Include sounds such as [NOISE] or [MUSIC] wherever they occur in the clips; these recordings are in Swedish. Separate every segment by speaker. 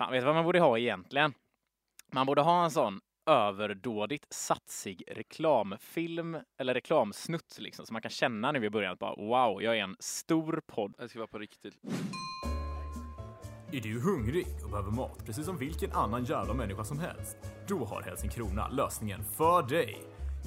Speaker 1: Fan, vet du vad man borde ha egentligen? Man borde ha en sån överdådigt satsig reklamfilm eller reklamsnutt liksom så man kan känna nu i början att bara wow, jag är en stor podd.
Speaker 2: Det ska vara på riktigt.
Speaker 3: Är du hungrig och behöver mat precis som vilken annan jävla människa som helst? Då har Helsingkrona lösningen för dig.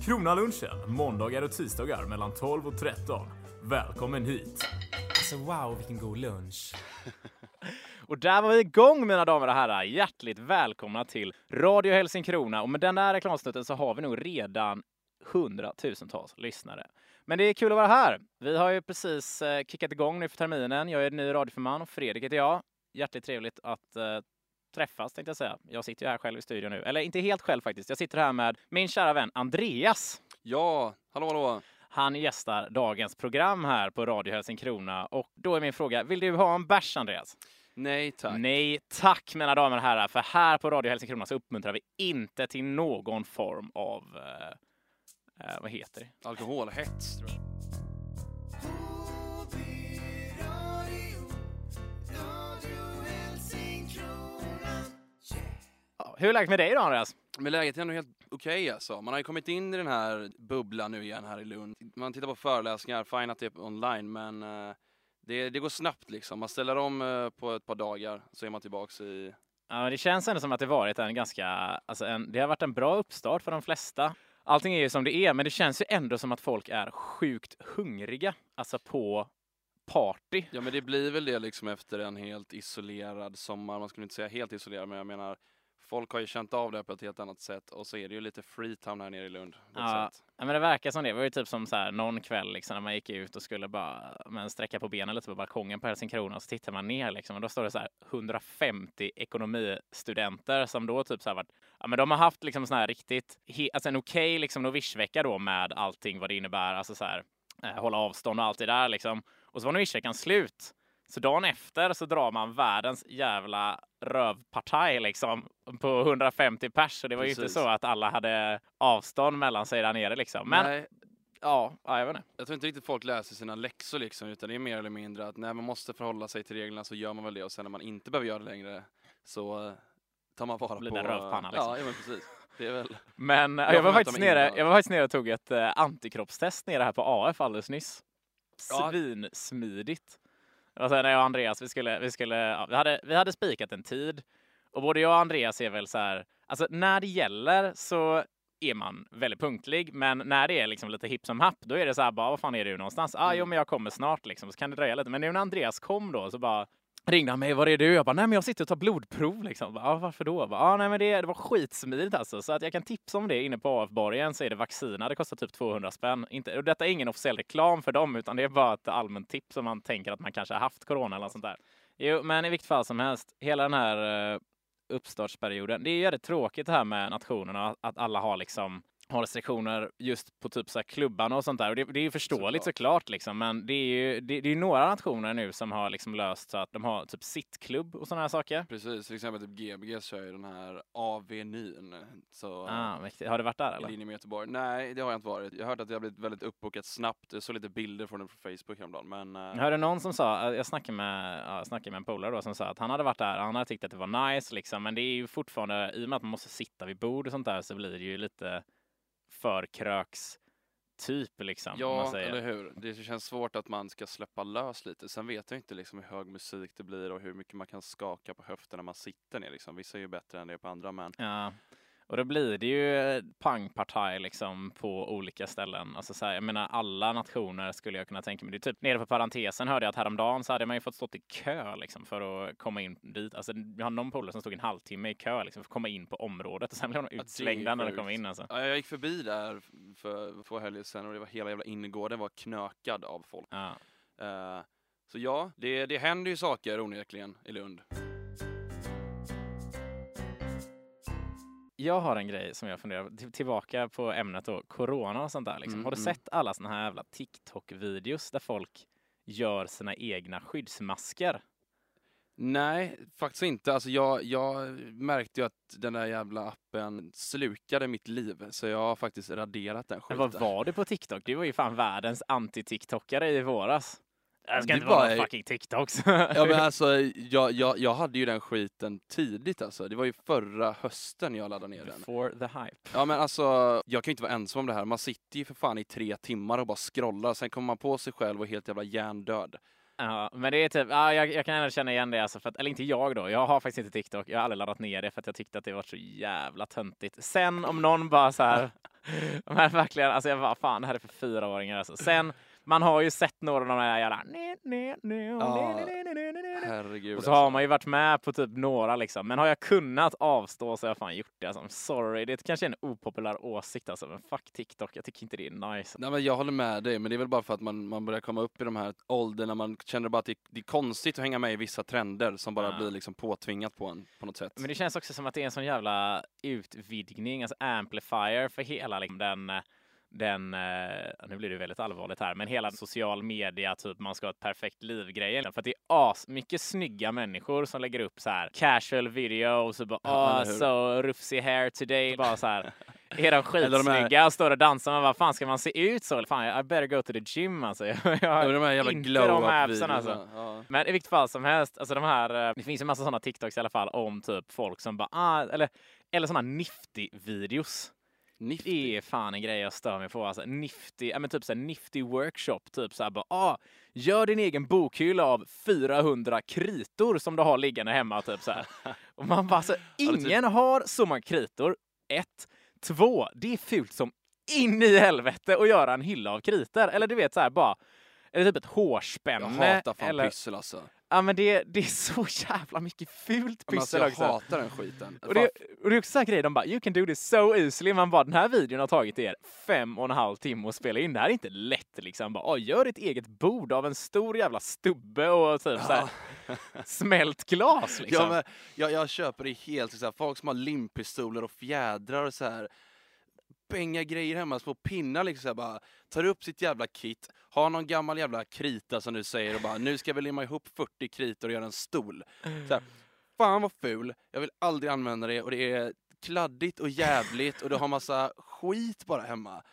Speaker 3: Kronalunchen, måndagar och tisdagar mellan 12 och 13. Välkommen hit!
Speaker 4: Alltså wow, vilken god lunch. [LAUGHS]
Speaker 1: Och där var vi igång mina damer och herrar. Hjärtligt välkomna till Radio Helsingkrona och med den där reklamsnutten så har vi nog redan hundratusentals lyssnare. Men det är kul att vara här. Vi har ju precis eh, kickat igång nu för terminen. Jag är ny radioförman och Fredrik heter jag. Hjärtligt trevligt att eh, träffas tänkte jag säga. Jag sitter ju här själv i studion nu. Eller inte helt själv faktiskt. Jag sitter här med min kära vän Andreas.
Speaker 2: Ja, hallå hallå.
Speaker 1: Han gästar dagens program här på Radio Helsingkrona och då är min fråga, vill du ha en bärs Andreas?
Speaker 2: Nej tack.
Speaker 1: Nej tack mina damer och herrar, för här på Radio Helsingkrona så uppmuntrar vi inte till någon form av, eh, eh, vad heter det?
Speaker 2: Alkoholhets tror jag.
Speaker 1: Ja, hur är läget med dig då Andreas?
Speaker 2: Men läget är ändå helt okej alltså. Man har ju kommit in i den här bubblan nu igen här i Lund. Man tittar på föreläsningar, fine att det är online men eh, det, det går snabbt liksom. Man ställer om eh, på ett par dagar så är man tillbaks i...
Speaker 1: Ja, det känns ändå som att det varit en ganska, alltså en, det har varit en bra uppstart för de flesta. Allting är ju som det är, men det känns ju ändå som att folk är sjukt hungriga, alltså på party.
Speaker 2: Ja men det blir väl det liksom efter en helt isolerad sommar. Man skulle inte säga helt isolerad men jag menar folk har ju känt av det på ett helt annat sätt och så är det ju lite freetown här nere i Lund.
Speaker 1: Ja, ja, men det verkar som det. Det var ju typ som så här någon kväll liksom när man gick ut och skulle bara men, sträcka på benen lite på balkongen på Helsingkrona och så tittar man ner liksom och då står det så här 150 ekonomistudenter som då typ så här varit, ja men de har haft liksom sån här riktigt, he, alltså en okej liksom novishvecka då med allting vad det innebär, alltså så här eh, hålla avstånd och allt det där liksom. Och så var novishveckan slut. Så dagen efter så drar man världens jävla rövpartaj liksom på 150 pers. Så det var ju inte
Speaker 2: Precis.
Speaker 1: så att alla hade avstånd mellan sig där nere liksom. Men
Speaker 2: Nej,
Speaker 1: ja, ja, jag vet inte.
Speaker 2: jag tror inte riktigt folk läser sina läxor liksom, utan det är mer eller mindre att när man måste förhålla sig till reglerna så gör man väl det och sen när man inte behöver göra det längre så eh, tar man vara
Speaker 1: Blir
Speaker 2: på...
Speaker 1: det en rövpanna, liksom.
Speaker 2: Ja, ja men precis. Det är väl... [LAUGHS]
Speaker 1: Men
Speaker 2: Jag
Speaker 1: jag, var faktiskt nere, jag var faktiskt nere och tog ett eh, antikroppstest nere här på AF alldeles nyss. Svinsmidigt. När jag och Andreas, vi skulle, vi skulle, ja, vi hade, vi hade spikat en tid. Och både jag och Andreas är väl så här, alltså när det gäller så är man väldigt punktlig, men när det är liksom lite hipp som happ, då är det så här bara, vad fan är du någonstans? Ah, jo,
Speaker 2: Mm.
Speaker 1: men jag kommer snart liksom, så kan det dröja lite. Men nu när Andreas kom då så bara ringde han mig, var är du? Jag bara, nej men jag sitter och tar blodprov liksom. Bara, ah, varför då? Bara, ah, nej men det, det var skitsmidigt alltså. Så att jag kan tipsa om det inne på AF-borgen så är det vaccina. Det kostar typ 200 spänn. Inte, och detta är ingen officiell reklam för dem, utan det är bara ett allmänt tips om man tänker att man kanske har haft corona eller något sånt där. Jo, men i vilket fall som helst, hela den här eh, uppstartsperioden. Det är ju jävligt tråkigt det här med nationerna, att alla har liksom har restriktioner just på typ så här klubbarna och sånt där. Och det, det är ju förståeligt
Speaker 2: Såklart.
Speaker 1: såklart, liksom, men det är ju det, det är några nationer nu som har liksom löst så att de har typ sittklubb och sådana här saker.
Speaker 2: Precis, till exempel typ Gbg kör ju den här Avenyn. Så
Speaker 1: Ah, mäktigt. Har du varit där
Speaker 2: i
Speaker 1: eller?
Speaker 2: linje med Göteborg. Nej, det har jag inte varit. Jag har hört att det har blivit väldigt uppbokat snabbt. Jag såg lite bilder från det på Facebook häromdagen. Men eh,
Speaker 1: Jag hörde någon som sa, jag snackade med, ja, jag snackade med en polare då som sa att han hade varit där, han hade tyckt att det var nice liksom, men det är ju fortfarande, i och med att man måste sitta vid bord och sånt där så blir det ju lite förkröks typ liksom.
Speaker 2: ja, eller hur. Det känns svårt att man ska släppa lös lite. Sen vet jag inte liksom hur hög musik det blir och hur mycket man kan skaka på höften när man sitter ner. Liksom. Vissa är ju bättre än det på andra, men
Speaker 1: Ja, och då blir det ju eh, pangpartaj liksom på olika ställen. Alltså så här, jag menar alla nationer skulle jag kunna tänka mig. Det är typ nere på parentesen hörde jag att häromdagen så hade man ju fått stått i kö liksom för att komma in dit. Alltså jag har någon polare som stod en halvtimme i kö liksom för att komma in på området och sen blev de utslängda när de kom in alltså.
Speaker 2: ja, jag gick förbi där för två helger sedan och det var hela jävla innergården var knökad av folk.
Speaker 1: Ja.
Speaker 2: Eh, så ja, det, det händer ju saker onekligen i Lund.
Speaker 1: Jag har en grej som jag funderar till- tillbaka på ämnet då, corona och sånt där. Liksom.
Speaker 2: Mm,
Speaker 1: har du
Speaker 2: mm.
Speaker 1: sett alla såna här jävla TikTok-videos där folk gör sina egna skyddsmasker?
Speaker 2: Nej, faktiskt inte. Alltså jag, jag märkte ju att den där jävla appen slukade mitt liv, så jag har faktiskt raderat den
Speaker 1: Men
Speaker 2: skiten.
Speaker 1: vad var du på TikTok? Du var ju fan världens anti-TikTokare i våras. Det ska
Speaker 2: Det
Speaker 1: inte vara
Speaker 2: bara
Speaker 1: fucking TikToks.
Speaker 2: Ja men [LAUGHS] alltså, jag, jag, jag hade ju den skiten tidigt alltså. Det var ju förra hösten jag laddade ner den.
Speaker 1: For the hype.
Speaker 2: Ja men alltså, jag kan ju inte vara ensam om det här. Man sitter ju för fan i tre timmar och bara scrollar, sen kommer man på sig själv och är helt jävla hjärndöd.
Speaker 1: Ja, men det är typ, ja, jag, jag kan ändå känna igen det alltså, för att, eller inte jag då, jag har faktiskt inte TikTok, jag har aldrig laddat ner det för att jag tyckte att det var så jävla töntigt. Sen om någon bara så här, [LAUGHS] [LAUGHS] men verkligen, alltså jag bara, fan det här är för fyraåringar alltså. Sen, man har ju sett några av de där jävla,
Speaker 2: Ja. Herregud
Speaker 1: Och så
Speaker 2: alltså.
Speaker 1: har man ju varit med på typ några liksom. Men har jag kunnat avstå så har jag fan gjort det. Alltså. Sorry, det är kanske en opopulär åsikt alltså. Men fuck TikTok, jag tycker inte det är nice.
Speaker 2: Nej men jag håller med dig, men det är väl bara för att man, man börjar komma upp i de här ålderna, man känner bara att det, det är konstigt att hänga med i vissa trender som bara
Speaker 1: Ja.
Speaker 2: blir liksom påtvingat på en på något sätt.
Speaker 1: Men det känns också som att det är en sån jävla utvidgning, alltså amplifier för hela liksom, den den, eh, nu blir det väldigt allvarligt här, men hela social media, typ man ska ha ett perfekt liv-grejen. För att det är as mycket snygga människor som lägger upp så här casual videos och bara
Speaker 2: Ja, hur?
Speaker 1: so rufsy hair today. Bara så här. Är [LAUGHS] de
Speaker 2: här-
Speaker 1: skitsnygga och står och dansar, men vad fan ska man se ut så? Fan, I better go to the gym alltså. [LAUGHS] Jag, jag
Speaker 2: Ja,
Speaker 1: har
Speaker 2: de här jävla
Speaker 1: inte
Speaker 2: glow
Speaker 1: de
Speaker 2: up
Speaker 1: appsen alltså.
Speaker 2: Ja.
Speaker 1: Men i vilket fall som helst, alltså de här, eh, det finns ju massa sådana TikToks i alla fall om typ folk som bara, ah, eller, eller sådana nifty-videos.
Speaker 2: Nifty.
Speaker 1: Det är fan en grej jag stör mig på. Alltså, nifty, ja men typ såhär nifty workshop, typ såhär bara, ah, gör din egen bokhylla av 400 kritor som du har liggande hemma, typ såhär. [LAUGHS] Och man bara, alltså,
Speaker 2: typ-
Speaker 1: ingen har så många kritor. Ett. Två, det är fult som in i helvete att göra en hylla av kritor. Eller du vet såhär bara, eller typ ett
Speaker 2: Jag
Speaker 1: hårspänne.
Speaker 2: hatar fan
Speaker 1: eller,
Speaker 2: pyssel alltså.
Speaker 1: Ja men det, det är så [LAUGHS] jävla mycket fult
Speaker 2: alltså
Speaker 1: pyssel
Speaker 2: jag
Speaker 1: också.
Speaker 2: hatar den skiten.
Speaker 1: Och det, och det är också så här grejer, de bara you can do this so easily. Man bara den här videon har tagit er fem och en halv timme att spela in. Det här är inte lätt liksom. Bara, "Åh, gör ett eget bord av en stor jävla stubbe och typ så här, [LAUGHS] smält glas liksom.
Speaker 2: Ja, men jag, jag köper det helt. Så här, folk som har limpistoler och fjädrar och så här bänga grejer hemma, små pinnar liksom. Så här, bara, tar upp sitt jävla kit, har någon gammal jävla krita som du säger och bara nu ska vi limma ihop 40 kritor och göra en stol. Så här, Fan vad ful, jag vill aldrig använda det och det är kladdigt och jävligt och du har massa skit bara hemma.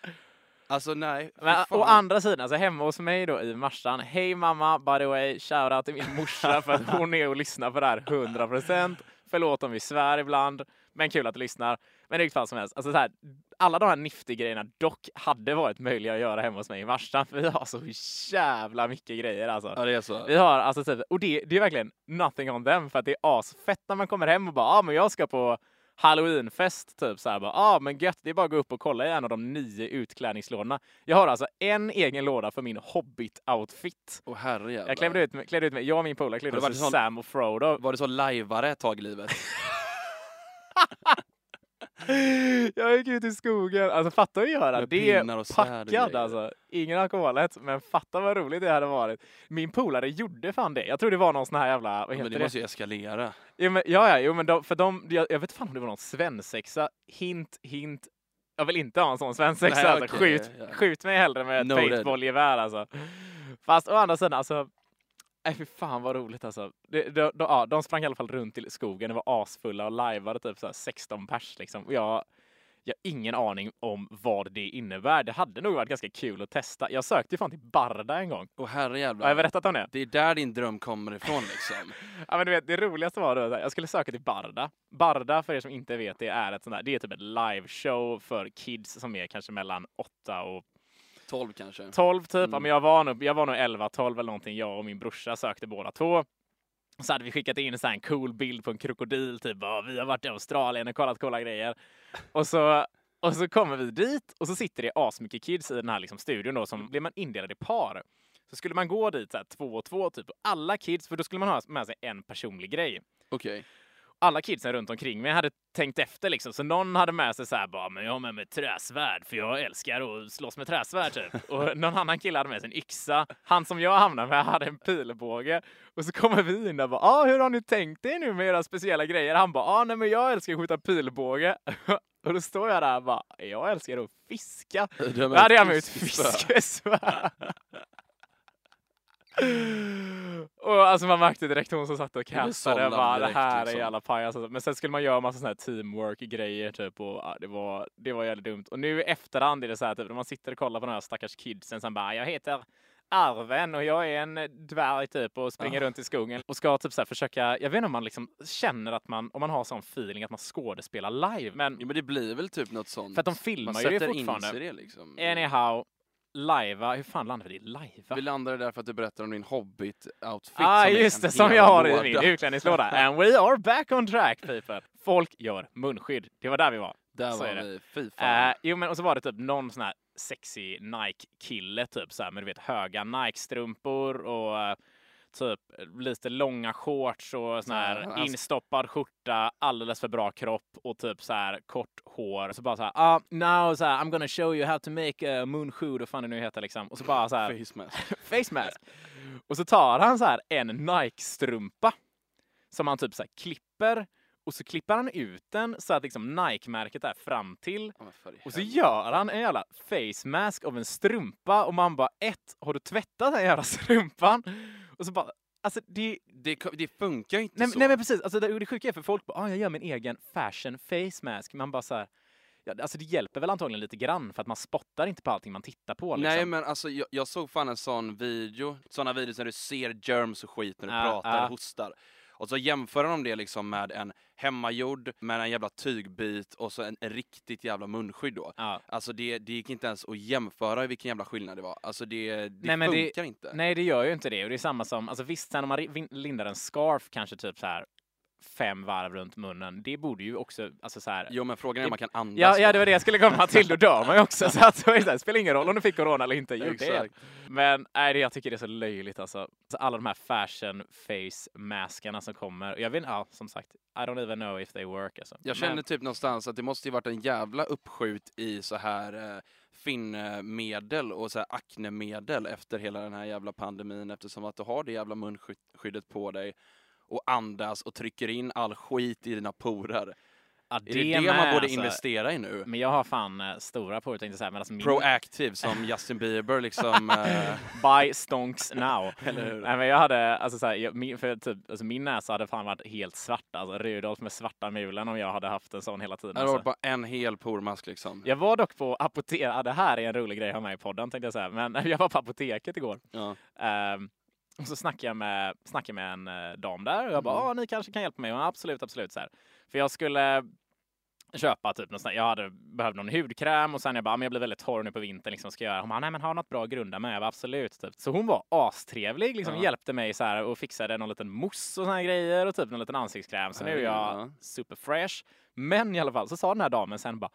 Speaker 2: Alltså nej,
Speaker 1: Men å andra sidan, alltså hemma hos mig då i Marstrand. Hej mamma, by the way, shoutout till min morsa för att hon är och lyssnar på det här 100%. Förlåt om vi svär ibland, men kul att du lyssnar. Men i vilket fall som helst, alltså så här, alla de här nifty-grejerna dock hade varit möjliga att göra hemma hos mig i Marstrand. För vi har så jävla mycket grejer alltså.
Speaker 2: Ja det är så.
Speaker 1: Vi har alltså typ, och det, det är verkligen nothing on them för att det är asfett när man kommer hem och bara, ja ah, men jag ska på halloweenfest typ så här bara, ah, men gött, det är bara att gå upp och kolla i en av de nio utklädningslådorna. Jag har alltså en egen låda för min hobbit-outfit.
Speaker 2: Åh herrejävlar.
Speaker 1: Jag klädde ut, klädde ut mig, jag och min polare klädde oss Sam och Frodo.
Speaker 2: Var det så lajvare ett tag i livet? [LAUGHS] [LAUGHS]
Speaker 1: Jag gick ut i skogen, alltså fatta att göra
Speaker 2: Med
Speaker 1: det
Speaker 2: och
Speaker 1: packad alltså. Ingen alkoholet, men fatta vad roligt det hade varit. Min polare gjorde fan det. Jag tror det var någon sån här jävla, vad heter
Speaker 2: Men det
Speaker 1: det?
Speaker 2: måste ju eskalera.
Speaker 1: Jo, men, ja, ja, jo, men de, för de, jag, jag vet fan om det var någon svensexa. Hint, hint. Jag vill inte ha en sån svensexa.
Speaker 2: Nej,
Speaker 1: alltså.
Speaker 2: okej,
Speaker 1: skjut,
Speaker 2: ja.
Speaker 1: skjut mig hellre med ett
Speaker 2: Noted.
Speaker 1: paintballgevär alltså. Fast å andra sidan, alltså. Nej fy fan vad roligt alltså. Det, de, de, ja, de sprang i alla fall runt i skogen, det var asfulla och lajvade typ så här 16 pers liksom. Och jag, jag har ingen aning om vad det innebär. Det hade nog varit ganska kul att testa. Jag sökte ju fan till Barda en gång.
Speaker 2: Åh
Speaker 1: Har jag
Speaker 2: herrejävlar.
Speaker 1: berättat om det?
Speaker 2: Det är där din dröm kommer ifrån liksom. [LAUGHS]
Speaker 1: Ja, men du vet, det roligaste var då, här, jag skulle söka till Barda. Barda, för er som inte vet, det är ett sånt där, det är typ ett liveshow för kids som är kanske mellan 8 och
Speaker 2: 12 kanske.
Speaker 1: 12 typ. Ja,
Speaker 2: Mm.
Speaker 1: men jag var nog, jag var nog 11, 12 eller någonting. Jag och min brorsa sökte båda två. Så hade vi skickat in så en cool bild på en krokodil, typ vi har varit i Australien och kollat coola grejer. Och så, och så kommer vi dit och så sitter det asmycket kids i den här liksom studion då, som blir man indelad i par. Så skulle man gå dit så här, två och två typ, och alla kids, för då skulle man ha med sig en personlig grej
Speaker 2: Okej.
Speaker 1: Alla kidsen runt omkring mig hade tänkt efter liksom. Så någon hade med sig så här bara, men jag har med mig träsvärd för jag älskar att slåss med träsvärd typ. [LAUGHS] Och någon annan kille hade med sig en yxa. Han som jag hamnade med hade en pilbåge. Och så kommer vi in där och bara, ah, hur har ni tänkt er nu med era speciella grejer? Han bara, ah, nej men jag älskar att skjuta pilbåge. [LAUGHS] Och då står jag där och bara, jag älskar att fiska. Då hade jag med ett
Speaker 2: fiskespö.
Speaker 1: Och alltså man märkte direkt hon som satt och kastade
Speaker 2: sållad
Speaker 1: bara det här är
Speaker 2: liksom.
Speaker 1: jävla pajas. alltså. Men sen skulle man göra massa sådana här teamwork-grejer typ och ja, det var, det var jävligt dumt. Och nu i efterhand är det så här typ när man sitter och kollar på de här stackars kidsen som bara jag heter Arven och jag är en dvärg typ och springer
Speaker 2: Ja.
Speaker 1: runt i skogen och ska typ så försöka, jag vet inte om man liksom känner att man, om man har sån feeling att man skådespelar live, men
Speaker 2: Jo, men det blir väl typ något sånt.
Speaker 1: för att de
Speaker 2: Man
Speaker 1: filmar ju det
Speaker 2: sätter in
Speaker 1: fortfarande.
Speaker 2: sig det liksom.
Speaker 1: Anyhow, lajva, hur fan landar vi i lajva?
Speaker 2: Vi landade där för att du berättar om din Hobbit-outfit.
Speaker 1: Ah, just det, som jag har i min utlänningslåda. And we are back on track people. Folk gör munskydd. Det var där vi var.
Speaker 2: Där
Speaker 1: Så
Speaker 2: var vi. Fy fan.
Speaker 1: Eh, jo, men och så var det typ någon sån här sexy Nike-kille typ så här med du vet höga Nike-strumpor och eh, typ lite långa shorts och sån här
Speaker 2: alltså-
Speaker 1: instoppad skjorta, alldeles för bra kropp och typ så här kort hår. Så bara så här, ah, now så här, I'm gonna show you how to make a moonshoe, vad fan det nu heter liksom. Och så bara så här,
Speaker 2: Face mask. [LAUGHS]
Speaker 1: face mask. Och så tar han så här en Nike-strumpa som han typ så här klipper och så klipper han ut den så att liksom Nike-märket är fram till.
Speaker 2: Ja, men för i
Speaker 1: Och så gör han en jävla face mask av en strumpa och man bara ett, har du tvättat den jävla [LAUGHS] strumpan? Och så bara, alltså det,
Speaker 2: det, det funkar ju inte
Speaker 1: nej,
Speaker 2: så.
Speaker 1: nej men precis, alltså det, det sjuka är för folk bara, ah, jag gör min egen fashion face mask. Man bara så här, ja, alltså det hjälper väl antagligen lite grann för att man spottar inte på allting man tittar på. Liksom.
Speaker 2: Nej men alltså jag, jag såg fan en sån video, såna videos när du ser germs och skit när du
Speaker 1: Ja,
Speaker 2: pratar och hostar. Och så jämför de det liksom med en hemmagjord, med en jävla tygbit och så en, en riktigt jävla munskydd då.
Speaker 1: Ja.
Speaker 2: Alltså det, det gick inte ens att jämföra vilken jävla skillnad det var. Alltså det, det
Speaker 1: Nej, men det-
Speaker 2: funkar inte.
Speaker 1: Nej, det gör ju inte det. Och det är samma som, alltså visst, sen om man lindar en scarf kanske typ så här fem varv runt munnen, det borde ju också, alltså så här.
Speaker 2: Jo men frågan är om man kan andas.
Speaker 1: Ja, ja, det var det jag skulle komma till. Då dör man ju också. Så att, det spelar ingen roll om du fick corona eller inte. Gjort det. Men nej, jag tycker det är så löjligt alltså. Så alla de här fashion face maskarna som kommer. Jag vet ja, som sagt, I don't even know if they work alltså.
Speaker 2: Jag känner
Speaker 1: Men-
Speaker 2: typ någonstans att det måste ju varit en jävla uppskjut i så här eh, finnmedel och så här aknemedel efter hela den här jävla pandemin eftersom att du har det jävla munskyddet på dig och andas och trycker in all skit i dina porer.
Speaker 1: ja,
Speaker 2: Är det det
Speaker 1: med,
Speaker 2: man borde
Speaker 1: alltså.
Speaker 2: investera i nu?
Speaker 1: Men jag har fan eh, stora det, tänkte jag säga. Alltså min...
Speaker 2: Proactive som [LAUGHS] Justin Bieber liksom. eh, [LAUGHS]
Speaker 1: Buy stonks now. [LAUGHS]
Speaker 2: Eller hur?
Speaker 1: Nej, men jag hade, alltså, så här, jag, min, för typ, alltså, min näsa hade fan varit helt svart. Alltså Rudolf med svarta mulen om jag hade haft en sån hela tiden.
Speaker 2: det har
Speaker 1: Alltså.
Speaker 2: bara en hel pormask liksom.
Speaker 1: Jag var dock på apoteket, ja, det här är en rolig grej att ha med i podden tänkte jag säga, men jag var på apoteket igår.
Speaker 2: Ja.
Speaker 1: Ehm, och så snackade jag med, snackade med en eh, dam där och jag bara,
Speaker 2: Mm.
Speaker 1: "Ah, ni kanske kan hjälpa mig? Och, absolut, absolut. Så här. För jag skulle köpa typ något sånt, jag hade behövt någon hudkräm och sen jag bara, "Ah, men jag blir väldigt torr nu på vintern, liksom ska jag göra? Hon bara, nej men ha något bra att grunda med. Jag bara, absolut. Typ. Så hon var astrevlig, liksom
Speaker 2: Ja.
Speaker 1: hjälpte mig så här och fixade någon liten mousse och såna här grejer och typ någon liten ansiktskräm. Så nu är jag
Speaker 2: Ja.
Speaker 1: super fresh. Men i alla fall så sa den här damen sen bara,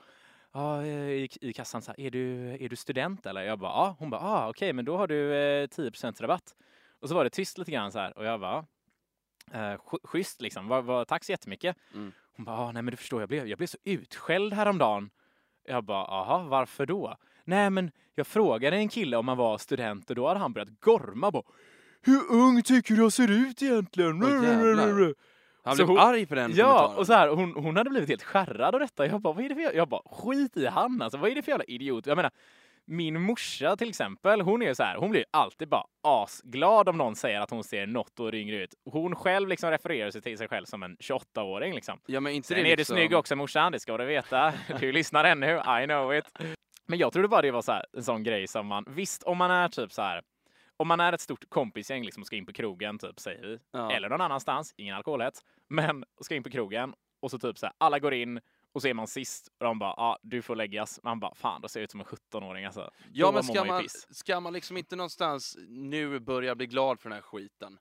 Speaker 1: ja, eh, i, i kassan så här, är du, är du student eller? Jag bara, ja. Hon bara, ah, okej, men då har du eh, 10 rabatt. Och så var det tyst lite grann så här och jag bara, eh, sch- schysst liksom, var, var, tack så jättemycket.
Speaker 2: Mm.
Speaker 1: Hon bara, ah, nej men du förstår, jag blev, jag blev så utskälld häromdagen. Jag bara, aha, varför då? Nej men jag frågade en kille om han var student och då hade han börjat gorma bara, hur ung tycker du jag ser ut egentligen?
Speaker 2: Jävlar. Han blev
Speaker 1: hon-
Speaker 2: arg på den
Speaker 1: Ja, och så här, hon, hon hade blivit helt skärrad av detta. Jag bara, vad är det för. Jag bara, skit i han alltså. Vad är det för jävla idiot? Jag menar, min morsa till exempel, hon är så här, hon blir alltid bara asglad om någon säger att hon ser något år yngre ut. Hon själv liksom refererar sig till sig själv som en 28-åring liksom.
Speaker 2: Ja men inte
Speaker 1: Sen
Speaker 2: det
Speaker 1: är du
Speaker 2: liksom...
Speaker 1: snygg också morsan, det ska du veta. Du lyssnar ännu, I know it. Men jag trodde bara det var så här, en sån grej som man, visst om man är typ så här, om man är ett stort kompisgäng liksom och ska in på krogen typ säger vi,
Speaker 2: Ja.
Speaker 1: eller någon annanstans, ingen alkoholhets, men ska in på krogen och så typ så här, alla går in och så är man sist och de bara, ah, du får läggas. Man bara, fan då ser jag ut som en 17-åring alltså.
Speaker 2: Ja
Speaker 1: Då
Speaker 2: men ska man,
Speaker 1: piss.
Speaker 2: ska man liksom inte någonstans nu börja bli glad för den här skiten?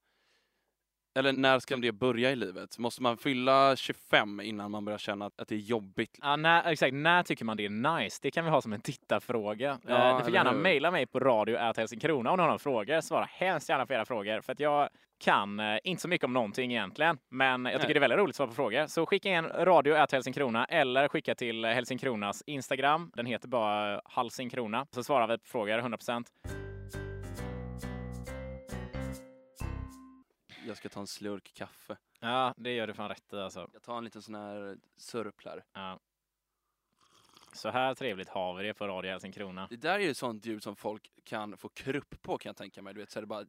Speaker 2: Eller när ska det börja i livet? Måste man fylla 25 innan man börjar känna att, det är jobbigt?
Speaker 1: Ja, när, exakt, när tycker man det är nice? Det kan vi ha som en tittarfråga.
Speaker 2: Ja,
Speaker 1: eh, ni får gärna mejla mig på radio Helsingkrona om ni har några frågor. Svara hemskt gärna på era frågor för att jag kan eh, inte så mycket om någonting egentligen. Men jag tycker
Speaker 2: Nej.
Speaker 1: det är väldigt roligt att svara på frågor. Så skicka in radio Helsingkrona eller skicka till Helsingkronas Instagram. Den heter bara Halsingkrona. Så svarar vi på frågor 100%.
Speaker 2: Jag ska ta en slurk kaffe.
Speaker 1: Ja, det gör du fan rätt i alltså.
Speaker 2: Jag tar en liten sån här surplar.
Speaker 1: Ja. Så här trevligt har vi det på radio Helsingkrona.
Speaker 2: Det där är ju sånt ljud som folk kan få krupp på kan jag tänka mig. Du vet så det bara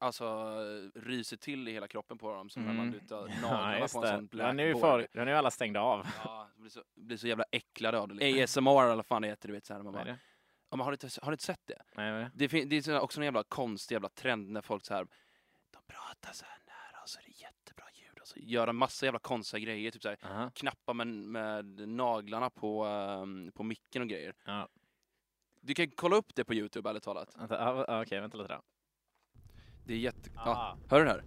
Speaker 2: alltså, ryser till i hela kroppen på dem som när man
Speaker 1: Mm.
Speaker 2: lutar [LAUGHS]
Speaker 1: Ja,
Speaker 2: naglarna
Speaker 1: just
Speaker 2: på en
Speaker 1: det.
Speaker 2: sån
Speaker 1: Ja, nu,
Speaker 2: blackboard.
Speaker 1: folk, nu är alla stängda av.
Speaker 2: Ja, [LAUGHS] blir så, blir så jävla äcklade av det. liksom. ASMR eller [LAUGHS] vad fan det heter, du vet så här. Man bara? Ja, men har, du inte, har du inte sett det?
Speaker 1: Nej,
Speaker 2: Det, det är så- också en jävla konstig jävla trend när folk så här, pratar så här nära och så är det jättebra ljud och så gör en massa jävla konstiga grejer, typ så här,
Speaker 1: Aha.
Speaker 2: knappa med, med naglarna på, ehm, på micken och grejer.
Speaker 1: Ja.
Speaker 2: Du kan kolla upp det på Youtube ärligt talat.
Speaker 1: Vänta, ja, okej, vänta lite då.
Speaker 2: Det är jätte...
Speaker 1: Ah.
Speaker 2: Ja, hör du det här?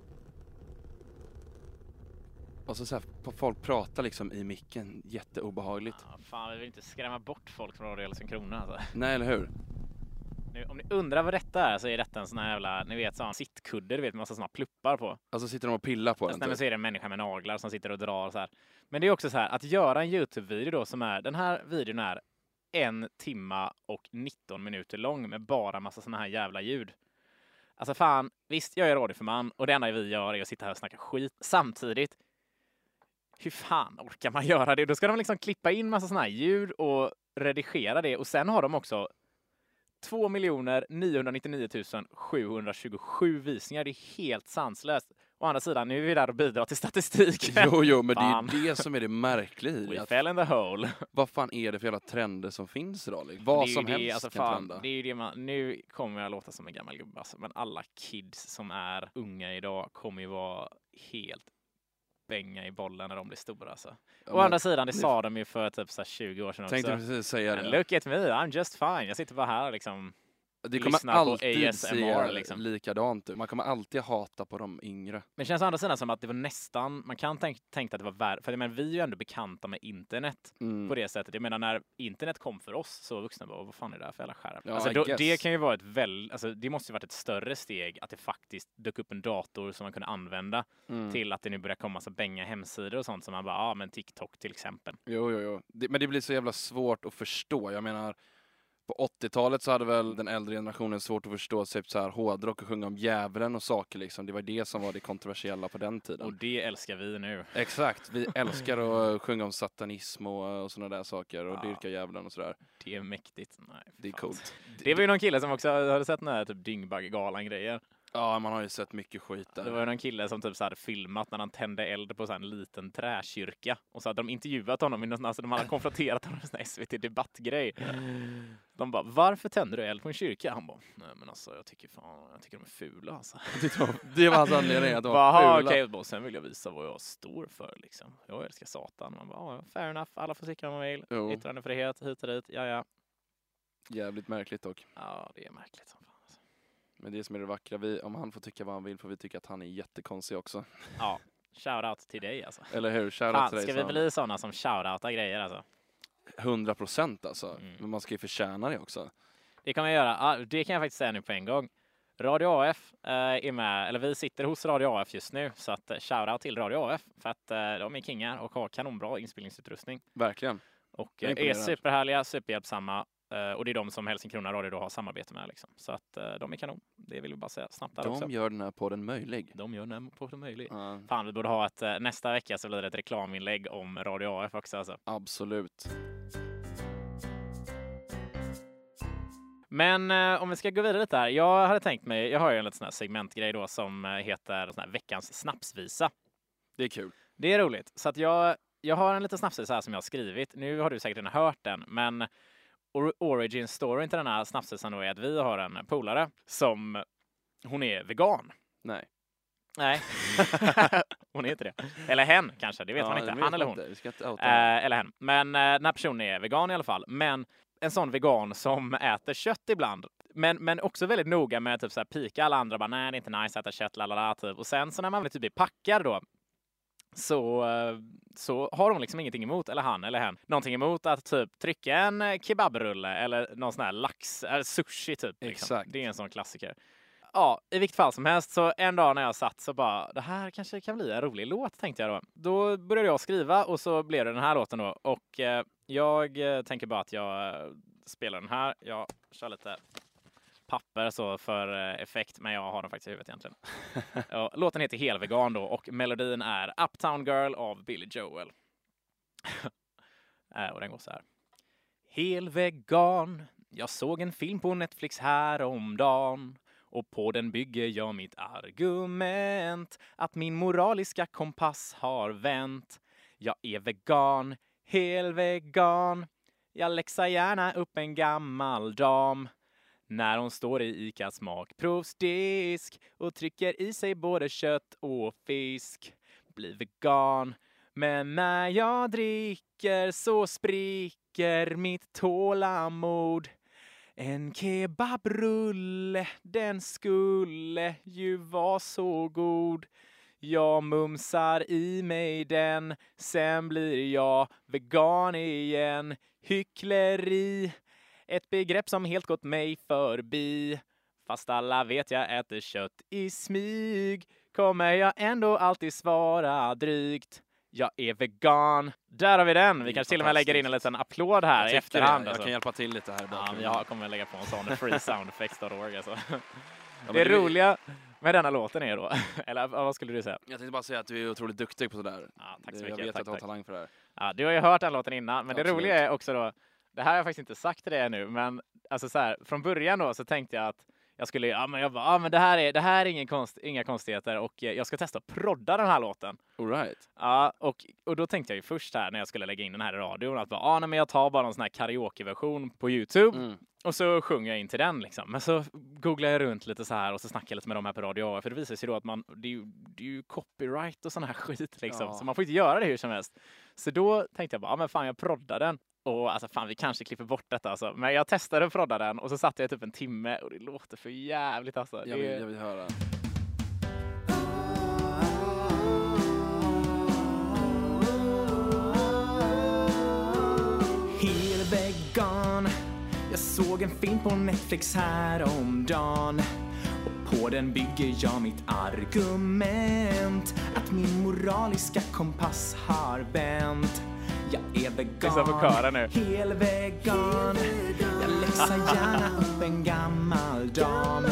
Speaker 2: Och så, så här, folk pratar liksom i micken, jätteobehagligt.
Speaker 1: Ja, fan, vi vill inte skrämma bort folk från Radio Hälsing Krona alltså.
Speaker 2: Nej, eller hur?
Speaker 1: Nu, om ni undrar vad detta är så är detta en sån här jävla, ni vet sån sittkudde, du vet massa såna pluppar på.
Speaker 2: Alltså sitter de och pillar på den
Speaker 1: nej,
Speaker 2: typ.
Speaker 1: så är det en människa med naglar som sitter och drar så här. Men det är också så här att göra en Youtube-video då som är, den här videon är en timma och 19 minuter lång med bara massa såna här jävla ljud. Alltså fan, visst jag är radio för man och det enda vi gör är att sitta här och snacka skit. Samtidigt, hur fan orkar man göra det? Då ska de liksom klippa in massa såna här ljud och redigera det och sen har de också 2 999 727 visningar. Det är helt sanslöst. Å andra sidan, nu är vi där och bidrar till statistiken.
Speaker 2: Jo, jo, men
Speaker 1: Fan.
Speaker 2: det är ju det som är det märkliga i. [LAUGHS]
Speaker 1: We
Speaker 2: att
Speaker 1: fell in the hole.
Speaker 2: Vad fan är det för jävla trender som finns idag? Liksom? Vad som
Speaker 1: det,
Speaker 2: helst
Speaker 1: alltså,
Speaker 2: kan
Speaker 1: fan,
Speaker 2: trenda.
Speaker 1: det är ju det man, Nu kommer jag låta som en gammal gubbe, alltså, men alla kids som är unga idag kommer ju vara helt bänga i bollen när de blir stora. Alltså.
Speaker 2: Ja,
Speaker 1: Å
Speaker 2: men
Speaker 1: andra sidan, det sa de ju för typ så här 20 år sedan
Speaker 2: Tänkte
Speaker 1: också.
Speaker 2: precis säga det.
Speaker 1: Look at me, I'm just fine. Jag sitter bara här liksom.
Speaker 2: Det kommer alltid
Speaker 1: ASMR,
Speaker 2: se
Speaker 1: liksom.
Speaker 2: likadant ut. Man kommer alltid hata på de yngre.
Speaker 1: Men det känns å andra sidan som att det var nästan, man kan tänk, tänka att det var värre, för menar, vi är ju ändå bekanta med internet
Speaker 2: Mm.
Speaker 1: på det sättet. Jag menar när internet kom för oss så vuxna bara, vad fan är det här för jävla skärm?
Speaker 2: Ja,
Speaker 1: alltså, då, det kan ju vara ett väl, alltså det måste ju varit ett större steg att det faktiskt dök upp en dator som man kunde använda
Speaker 2: Mm.
Speaker 1: till att det nu börjar komma så bänga hemsidor och sånt som man bara, ja men TikTok till exempel.
Speaker 2: Jo, jo, jo. Det, men det blir så jävla svårt att förstå. Jag menar, på 80-talet så hade väl den äldre generationen svårt att förstå typ så här hårdrock och sjunga om djävulen och saker liksom. Det var det som var det kontroversiella på den tiden.
Speaker 1: Och det älskar vi nu.
Speaker 2: Exakt, vi [LAUGHS] älskar att sjunga om satanism och, och sådana där saker och
Speaker 1: Ja.
Speaker 2: dyrka djävulen och sådär.
Speaker 1: Det är mäktigt. Nej,
Speaker 2: Det är coolt.
Speaker 1: Det var ju någon kille som också hade sett den här typ Dyngbaggegalan grejer.
Speaker 2: Ja, man har ju sett mycket skit
Speaker 1: Det
Speaker 2: där.
Speaker 1: var ju någon kille som typ så hade filmat när han tände eld på så en liten träkyrka. Och så hade de intervjuat honom, i någon, alltså de hade konfronterat honom i en sån här SVT-debattgrej. De bara, varför tänder du eld på en kyrka? Han bara, nej men alltså jag tycker fan, jag tycker de är fula alltså. [LAUGHS]
Speaker 2: Det var hans anledning att de
Speaker 1: Bara,
Speaker 2: var
Speaker 1: "Aha,
Speaker 2: fula.
Speaker 1: okej, och sen vill jag visa vad jag står för liksom. Jag älskar Satan. Man bara, "Ja, fair enough, alla får tycka vad man vill.
Speaker 2: Jo.
Speaker 1: Yttrandefrihet hit och dit, ja ja.
Speaker 2: Jävligt märkligt dock.
Speaker 1: Ja, det är märkligt som.
Speaker 2: Men det som är det vackra, vi, om han får tycka vad han vill får vi tycka att han är jättekonstig också. [LAUGHS]
Speaker 1: Ja, shoutout till dig alltså.
Speaker 2: Eller hur? Shoutout
Speaker 1: Fan,
Speaker 2: till dig
Speaker 1: ska vi
Speaker 2: Sam.
Speaker 1: bli sådana som shoutoutar grejer alltså?
Speaker 2: 100 procent alltså.
Speaker 1: Mm.
Speaker 2: Men man ska ju förtjäna det också.
Speaker 1: Det kan man göra. Det kan jag faktiskt säga nu på en gång. Radio AF eh, är med, eller vi sitter hos Radio AF just nu, så att eh, shoutout till Radio AF för att eh, de är kingar och har kanonbra inspelningsutrustning
Speaker 2: Verkligen.
Speaker 1: och
Speaker 2: är
Speaker 1: superhärliga, superhjälpsamma och det är de som Helsingkrona Radio då har samarbete med liksom. Så att eh, de är kanon. Det vill vi bara säga snabbt där också.
Speaker 2: De gör den här podden möjlig.
Speaker 1: De gör den på det möjligt.
Speaker 2: Ja,
Speaker 1: Fan, vi borde ha ett, eh, nästa vecka så blir det ett reklaminlägg om Radio AF också alltså.
Speaker 2: absolut.
Speaker 1: Men eh, om vi ska gå vidare lite här. Jag hade tänkt mig, jag har ju en liten sån här segmentgrej då som eh, heter sån här veckans snapsvisa.
Speaker 2: Det är kul.
Speaker 1: Det är roligt. Så att jag, jag har en liten snapsvisa här som jag har skrivit. Nu har du säkert redan hört den, men origin storyn till den här snapsvisan då är att vi har en polare som hon är vegan.
Speaker 2: Nej.
Speaker 1: Nej, [LAUGHS] hon är inte det. Eller hen kanske, det vet
Speaker 2: Ja,
Speaker 1: man inte. Han eller hon. Eh, eller hen. Men eh, den här personen är vegan i alla fall. Men en sån vegan som äter kött ibland. Men, men också väldigt noga med att typ, så här, pika alla andra. Bara, Nej, det är inte nice att äta kött. Lalala, typ. Och sen så när man väl typ blir packad då. Så, eh, så har de liksom ingenting emot, eller han eller hen, någonting emot att typ trycka en eh, kebabrulle eller någon sån här lax, eller sushi typ. Liksom. Det är en sån klassiker. Ja, i vilket fall som helst så en dag när jag satt så bara, det här kanske kan bli en rolig låt tänkte jag då. Då började jag skriva och så blev det den här låten då. Och eh, jag eh, tänker bara att jag eh, spelar den här. Jag kör lite papper så för eh, effekt, men jag har den faktiskt i huvudet egentligen. låten heter Helvegan då och melodin är Uptown Girl av Billy Joel. [LAUGHS] Äh, och den går så här. Helvegan. Jag såg en film på Netflix häromdagen och på den bygger jag mitt argument att min moraliska kompass har vänt. Jag är vegan, helvegan. Jag läxar gärna upp en gammal dam när hon står i ICA smakprovsdisk och trycker i sig både kött och fisk. Blir vegan. Men när jag dricker så spricker mitt tålamod. En kebabrulle, den skulle ju vara så god. Jag mumsar i mig den, sen blir jag vegan igen. Hyckleri, ett begrepp som helt gått mig förbi. Fast alla vet jag äter kött i smyg kommer jag ändå alltid svara drygt. Jag är vegan. Där har vi den. Vi
Speaker 2: Det är
Speaker 1: kanske till och med lägger in en liten applåd här
Speaker 2: Jag
Speaker 1: i efterhand.
Speaker 2: det. Jag
Speaker 1: alltså.
Speaker 2: kan hjälpa till lite här
Speaker 1: Ja, jag kommer lägga på en sån freesoundeffects.org alltså.
Speaker 2: Ja, [LAUGHS]
Speaker 1: Det roliga med denna låten är då, [LAUGHS] eller vad skulle du säga?
Speaker 2: Jag tänkte bara säga att du är otroligt duktig på sådär.
Speaker 1: Ja, tack
Speaker 2: Det-
Speaker 1: så
Speaker 2: jag
Speaker 1: mycket.
Speaker 2: vet
Speaker 1: Tack,
Speaker 2: att du har talang för det här.
Speaker 1: Ja, du har ju hört den låten innan, men det
Speaker 2: Absolut.
Speaker 1: roliga är också då, det här har jag faktiskt inte sagt till dig ännu, men alltså så här, från början då så tänkte jag att jag skulle, ja men jag bara, ja men det här är, det här är ingen konst, inga konstigheter och eh, jag ska testa att prodda den här låten.
Speaker 2: All right.
Speaker 1: Ja, och, och då tänkte jag ju först här när jag skulle lägga in den här i radion att bara, ah, nej, men jag tar bara en sån här karaokeversion på Youtube
Speaker 2: Mm.
Speaker 1: och så sjunger jag in till den liksom. Men så googlar jag runt lite så här och så snackar jag lite med de här på Radio A, för det visar sig då att man, det är ju, det är ju copyright och sån här [LAUGHS] skit liksom,
Speaker 2: Ja.
Speaker 1: så man får inte göra det hur som helst. Så då tänkte jag bara, ah, men fan jag proddar den. Och alltså fan vi kanske klipper bort detta alltså. Men jag testade att prodda den och så satt jag typ en timme och det låter för jävligt alltså.
Speaker 2: Jag vill,
Speaker 1: Det-
Speaker 2: jag vill höra.
Speaker 4: Hel vegan Jag såg en film på Netflix häromdagen och på den bygger jag mitt argument att min moraliska kompass har vänt Jag är
Speaker 1: Lyssna på
Speaker 4: vegan,
Speaker 1: kören nu.
Speaker 4: hel vegan Jag läxar gärna upp en gammal dam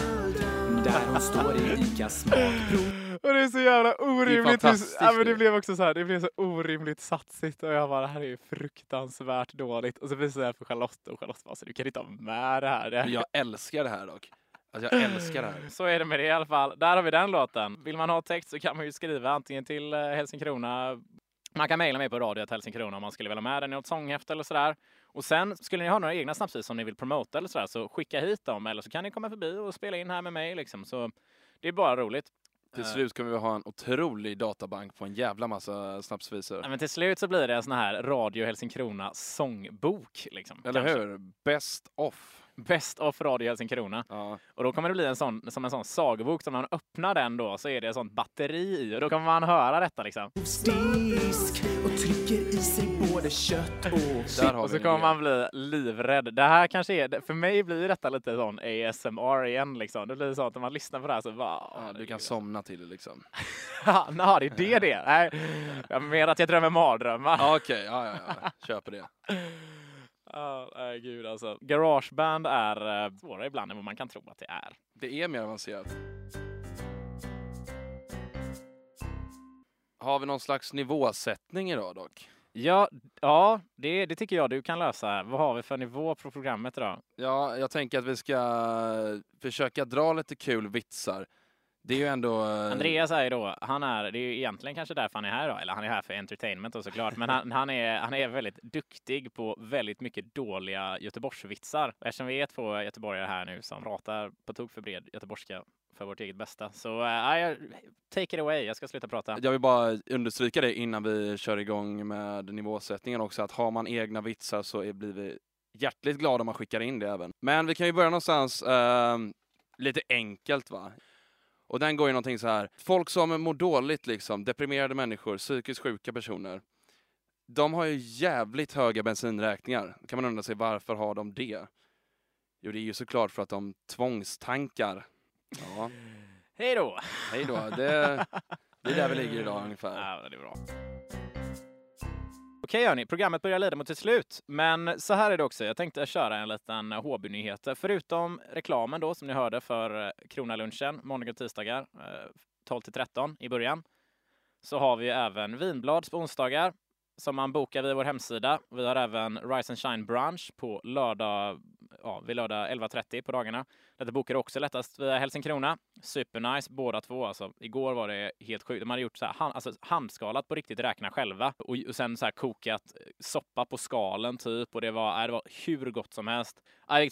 Speaker 4: där hon står i ICA smakprov
Speaker 1: Och det är så jävla orimligt.
Speaker 2: fantastiskt
Speaker 1: ja, men det blev också så här, det blev så orimligt satsigt och jag bara, det här är ju fruktansvärt dåligt. Och så visade jag för Charlotte och Charlotte bara, så du kan inte ha med det här. Det
Speaker 2: Men Jag älskar det här dock. Alltså jag älskar det här.
Speaker 1: Så är det med det i alla fall. Där har vi den låten. Vill man ha text så kan man ju skriva antingen till eh, Helsingkrona. Man kan mejla mig på radio Helsingkrona om man skulle vilja ha med den i något sånghäfte eller sådär. Och sen skulle ni ha några egna snapsvis som ni vill promota eller sådär så skicka hit dem eller så kan ni komma förbi och spela in här med mig liksom. Så det är bara roligt.
Speaker 2: Till
Speaker 1: Eh,
Speaker 2: slut kommer vi ha en otrolig databank på en jävla massa snapsvisor.
Speaker 1: Ja, men till slut så blir det en sån här Radio Helsingkrona sångbok. Liksom,
Speaker 2: Eller
Speaker 1: kanske.
Speaker 2: hur? Best off. [LAUGHS]
Speaker 1: Best of Radio Helsingkrona.
Speaker 2: Ja.
Speaker 1: Och då kommer det bli en sån, som en sån sagobok, som när man öppnar den då så är det ett sånt batteri i och då kommer man höra detta liksom.
Speaker 4: disk och trycker i sig både kött och
Speaker 1: Och så kommer man bli livrädd. Det här kanske är, för mig blir detta lite sån ASMR igen liksom. Det blir så att när man lyssnar på det här så bara...
Speaker 2: Ja, du kan somna till det liksom. [LAUGHS]
Speaker 1: Ja, det är det det är? Nej, jag menar att jag drömmer mardrömmar.
Speaker 2: Okej, ja, ja, ja. Köper det. [LAUGHS]
Speaker 1: Ja, nej, gud alltså. Garageband är eh, svårare ibland än vad man kan tro att det är.
Speaker 2: Det är mer avancerat. Har vi någon slags nivåsättning idag dock?
Speaker 1: Ja, ja det, det tycker jag du kan lösa. Vad har vi för nivå på programmet idag?
Speaker 2: Ja, jag tänker att vi ska försöka dra lite kul vitsar. Det är ju ändå... eh,
Speaker 1: Andreas är ju då, han är, det är ju egentligen kanske därför han är här då, eller han är här för entertainment då såklart, men han, han, är, han är väldigt duktig på väldigt mycket dåliga Göteborgsvitsar. Och eftersom vi är två göteborgare här nu som pratar på tok för bred göteborgska för vårt eget bästa, så uh, take it away, jag ska sluta prata.
Speaker 2: Jag vill bara understryka det innan vi kör igång med nivåsättningen också, att har man egna vitsar så är, blir vi hjärtligt glada om man skickar in det även. Men vi kan ju börja någonstans eh, lite enkelt va. Och den går ju någonting så här. Folk som mår dåligt liksom, deprimerade människor, psykiskt sjuka personer. De har ju jävligt höga bensinräkningar. Då kan man undra sig varför har de det? Jo, det är ju såklart för att de tvångstankar. Ja,
Speaker 1: Hej då!
Speaker 2: hej då. Det, det är där vi ligger idag ungefär.
Speaker 1: Ja, det är bra. Okej hörni, programmet börjar lida mot sitt slut. Men så här är det också, jag tänkte köra en liten HB-nyheter. Förutom reklamen då som ni hörde för eh, Kronalunchen, måndagar och tisdagar, eh, 12 till 13 i början. Så har vi även vinblads på onsdagar som man bokar via vår hemsida. Vi har även Rise and Shine Brunch på lördag ja, vid lördag 11.30 på dagarna. Detta bokar också lättast via Helsingkrona. Supernice båda två. Alltså, igår var det helt sjukt. De hade gjort så här, hand, alltså, handskalat på riktigt räkna själva och, och sen så här kokat eh, soppa på skalen typ och det var, äh, det var hur gott som helst.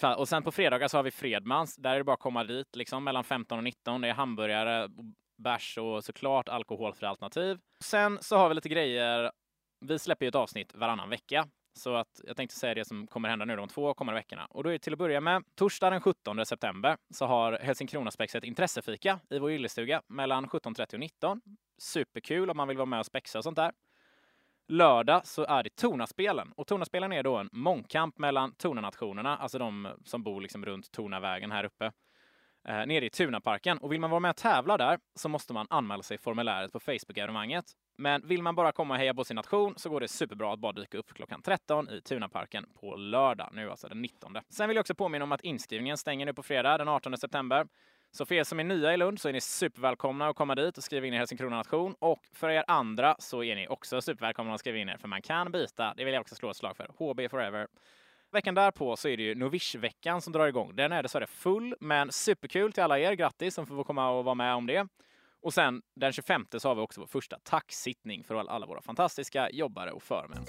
Speaker 1: Äh, och sen på fredagar så har vi Fredmans. Där är det bara att komma dit liksom mellan 15 och 19. Det är hamburgare, bärs och såklart alkoholfri alternativ. Sen så har vi lite grejer. Vi släpper ju ett avsnitt varannan vecka så att jag tänkte säga det som kommer hända nu de två kommande veckorna. Och då är det till att börja med torsdag den 17 september så har Helsingkronaspex ett intressefika i vår gillestuga mellan 17.30 och 19. Superkul om man vill vara med och spexa och sånt där. Lördag så är det Tornaspelen och Tornaspelen är då en mångkamp mellan Tornanationerna, alltså de som bor liksom runt Tornavägen här uppe, eh, nere i Tunaparken. Och vill man vara med och tävla där så måste man anmäla sig i formuläret på Facebook-evenemanget. Men vill man bara komma och heja på sin nation så går det superbra att bara dyka upp klockan 13 i Tunaparken på lördag, nu alltså den 19. Sen vill jag också påminna om att inskrivningen stänger nu på fredag den 18 september. Så för er som är nya i Lund så är ni supervälkomna att komma dit och skriva in er Helsingkrona nation. Och för er andra så är ni också supervälkomna att skriva in er, för man kan byta. Det vill jag också slå ett slag för. HB forever. Veckan därpå så är det ju Novish-veckan som drar igång. Den är dessvärre full, men superkul till alla er. Grattis som får komma och vara med om det. Och sen den 25 så har vi också vår första taxsittning för alla våra fantastiska jobbare och förmän.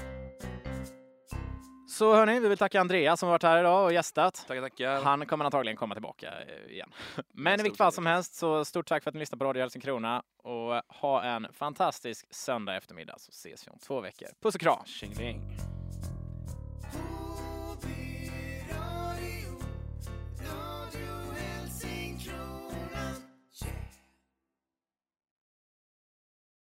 Speaker 1: Så hörni, vi vill tacka Andreas som varit här idag och gästat.
Speaker 2: Tackar, tackar.
Speaker 1: Han kommer antagligen komma tillbaka eh, igen. [LAUGHS] Men i vilket fall som helst, så stort tack för att ni lyssnar på Radio Helsingkrona och ha en fantastisk söndag eftermiddag så ses vi om två veckor. Puss och kram!
Speaker 2: Tjingeling.